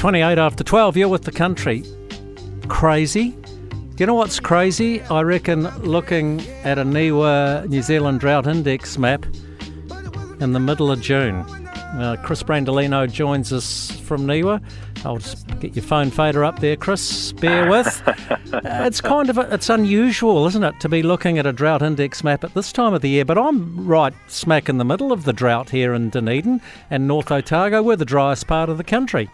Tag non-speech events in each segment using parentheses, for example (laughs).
28 after 12, you're with the country. Crazy. Do you know what's crazy? I reckon looking at a NIWA New Zealand Drought Index map in the middle of June. Uh, Chris Brandolino joins us from NIWA. I'll just get your phone fader up there, Chris. Bear with. (laughs) uh, it's kind of a, it's unusual, isn't it, to be looking at a drought index map at this time of the year. But I'm right smack in the middle of the drought here in Dunedin and North Otago. We're the driest part of the country.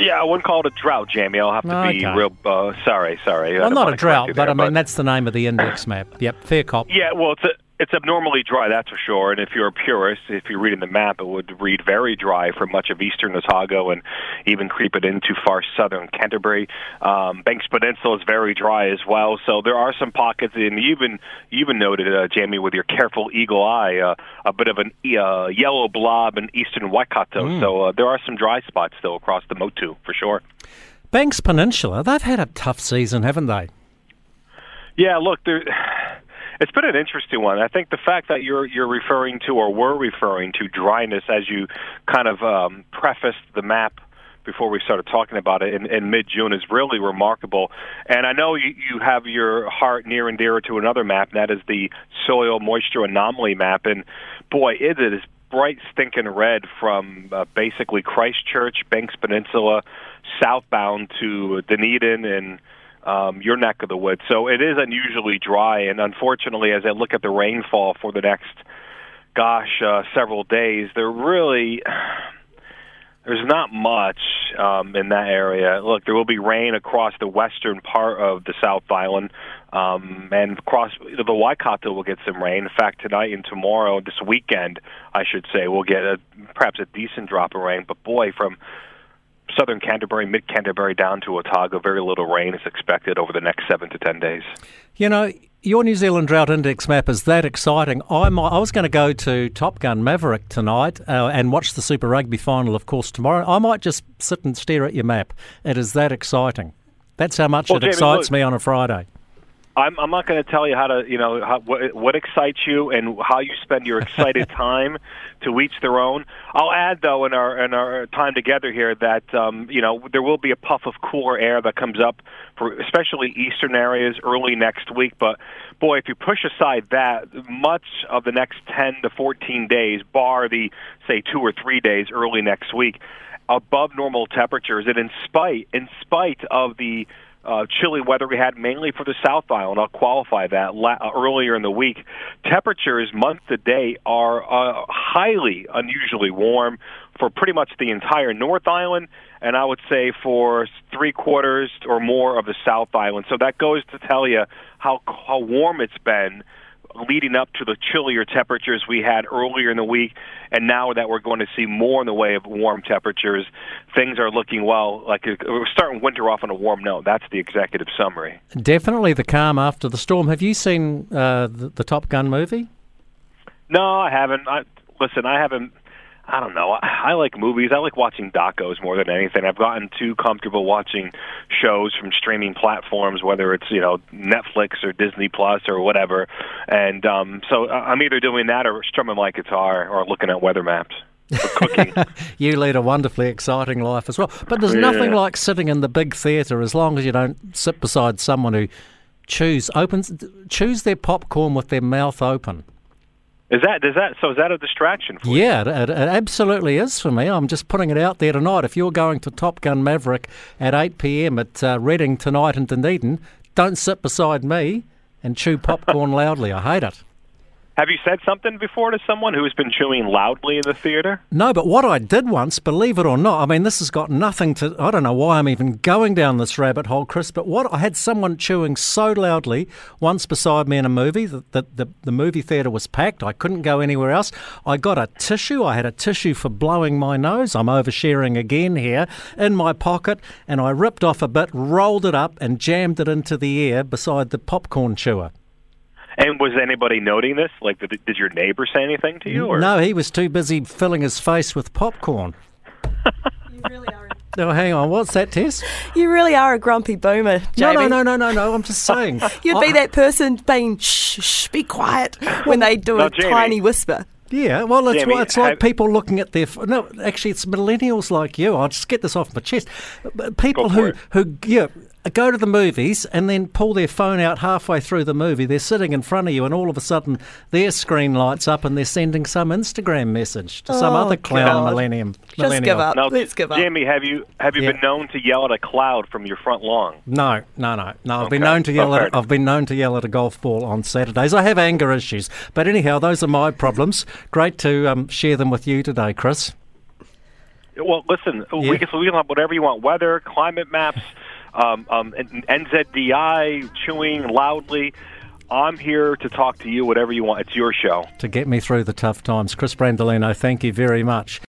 Yeah, I wouldn't call it a drought, Jamie. I'll have to Okay. be real. Uh, sorry, sorry. Well, don't a drought, but there, I mean that's the name of the index map. Yep, fair cop. Yeah, well, it's a, it's abnormally dry, that's for sure. And if you're a purist, if you're reading the map, it would read very dry for much of eastern Otago and even creep it into far southern Canterbury. Um, Banks Peninsula is very dry as well. So there are some pockets, and you even you even noted, uh, Jamie, with your careful eagle eye, uh, a bit of an uh, yellow blob in eastern Waikato. So uh, there are some dry spots still across the Motu for sure. Banks Peninsula, they've had a tough season, haven't they? Yeah, look, there. It's been an interesting one. I think the fact that you're you're referring to or were referring to dryness as you kind of um, prefaced the map before we started talking about it in, in mid June is really remarkable. And I know you, you have your heart near and dear to another map, and that is the soil moisture anomaly map. And boy, is it, it is bright stinking red from uh, basically Christchurch, Banks Peninsula, southbound to Dunedin and um, your neck of the woods. So it is unusually dry, and unfortunately, as I look at the rainfall for the next, gosh, uh, several days, there really (sighs) there's not much um, in that area. Look, there will be rain across the western part of the South Island, um, and across the Waikato will get some rain. In fact, tonight and tomorrow, this weekend, I should say, we'll get a, perhaps a decent drop of rain. But boy, from southern Canterbury, mid Canterbury down to Otago, very little rain is expected over the next seven to ten days. You know, your New Zealand Drought Index map is that exciting. I might, I was going to go to Top Gun Maverick tonight uh, and watch the Super Rugby final, of course, tomorrow. I might just sit and stare at your map. It is that exciting. That's how much Well, it Jamie, excites look- me on a Friday. I'm, I'm not going to tell you how to, you know, how, what, what excites you and how you spend your excited (laughs) time. To each their own. I'll add, though, in our in our time together here, that um, you know there will be a puff of cooler air that comes up for especially eastern areas early next week. But boy, if you push aside that, much of the next 10 to 14 days, bar the say two or three days early next week, above normal temperatures, and in spite in spite of the uh, chilly weather we had mainly for the South Island. I'll qualify that la- uh, earlier in the week. Temperatures month to date are uh, highly unusually warm for pretty much the entire North Island, and I would say for three quarters or more of the South Island. So that goes to tell you how how warm it's been leading up to the chillier temperatures we had earlier in the week, and now that we're going to see more in the way of warm temperatures, things are looking well. Like we're starting winter off on a warm note. That's the executive summary. Definitely the calm after the storm. Have you seen uh, the, the Top Gun movie? No, I haven't. I, listen, I haven't. I don't know. I, I like movies. I like watching docos more than anything. I've gotten too comfortable watching shows from streaming platforms, whether it's you know Netflix or Disney Plus or whatever. And um, so I- I'm either doing that or strumming my guitar or looking at weather maps. (laughs) Cooking. You lead a wonderfully exciting life as well. But there's nothing like sitting in the big theatre as long as you don't sit beside someone who chews opens chews their popcorn with their mouth open. Is that does that so? Is that a distraction for you? Yeah, it, it, it absolutely is for me. I'm just putting it out there tonight. If you're going to Top Gun Maverick at 8 p.m. at uh, Reading tonight in Dunedin, don't sit beside me and chew popcorn (laughs) loudly. I hate it. Have you said something before to someone who has been chewing loudly in the theater? No, but what I did once, believe it or not, I mean, this has got nothing to. I don't know why I'm even going down this rabbit hole, Chris, but what I had someone chewing so loudly once beside me in a movie that the, the, the movie theatre was packed. I couldn't go anywhere else. I got a tissue. I had a tissue for blowing my nose. I'm oversharing again here in my pocket, and I ripped off a bit, rolled it up, and jammed it into the air beside the popcorn chewer. And was anybody noting this? Like, did, did your neighbor say anything to you? Or? No, he was too busy filling his face with popcorn. (laughs) You really are. Oh, hang on. What's that, Tess? You really are a grumpy boomer, No, Jamie. no, no, no, no, no. I'm just saying. (laughs) You'd I- be that person being shh, shh, be quiet when they do No, a Jamie. tiny whisper. Yeah, well, it's, Jamie, it's like have- people looking at their. ph- No, actually, it's millennials like you. I'll just get this off my chest. People Go for who, it. who yeah, go to the movies and then pull their phone out halfway through the movie. They're sitting in front of you, and all of a sudden their screen lights up and they're sending some Instagram message to some Oh, other clown God. millennium. Just give up. Now, Let's give up. Jamie, have you have you Yeah. been known to yell at a cloud from your front lawn? No, no, no, no. I've been known to yell Okay. at. I've been known to yell at a golf ball on Saturdays. I have anger issues, but anyhow, those are my problems. Great to um, share them with you today, Chris. Well, listen, Yeah. we can we can have whatever you want: weather, climate maps, um, um, NZDI, chewing loudly. I'm here to talk to you, whatever you want. It's your show. To get me through the tough times, Chris Brandolino. Thank you very much.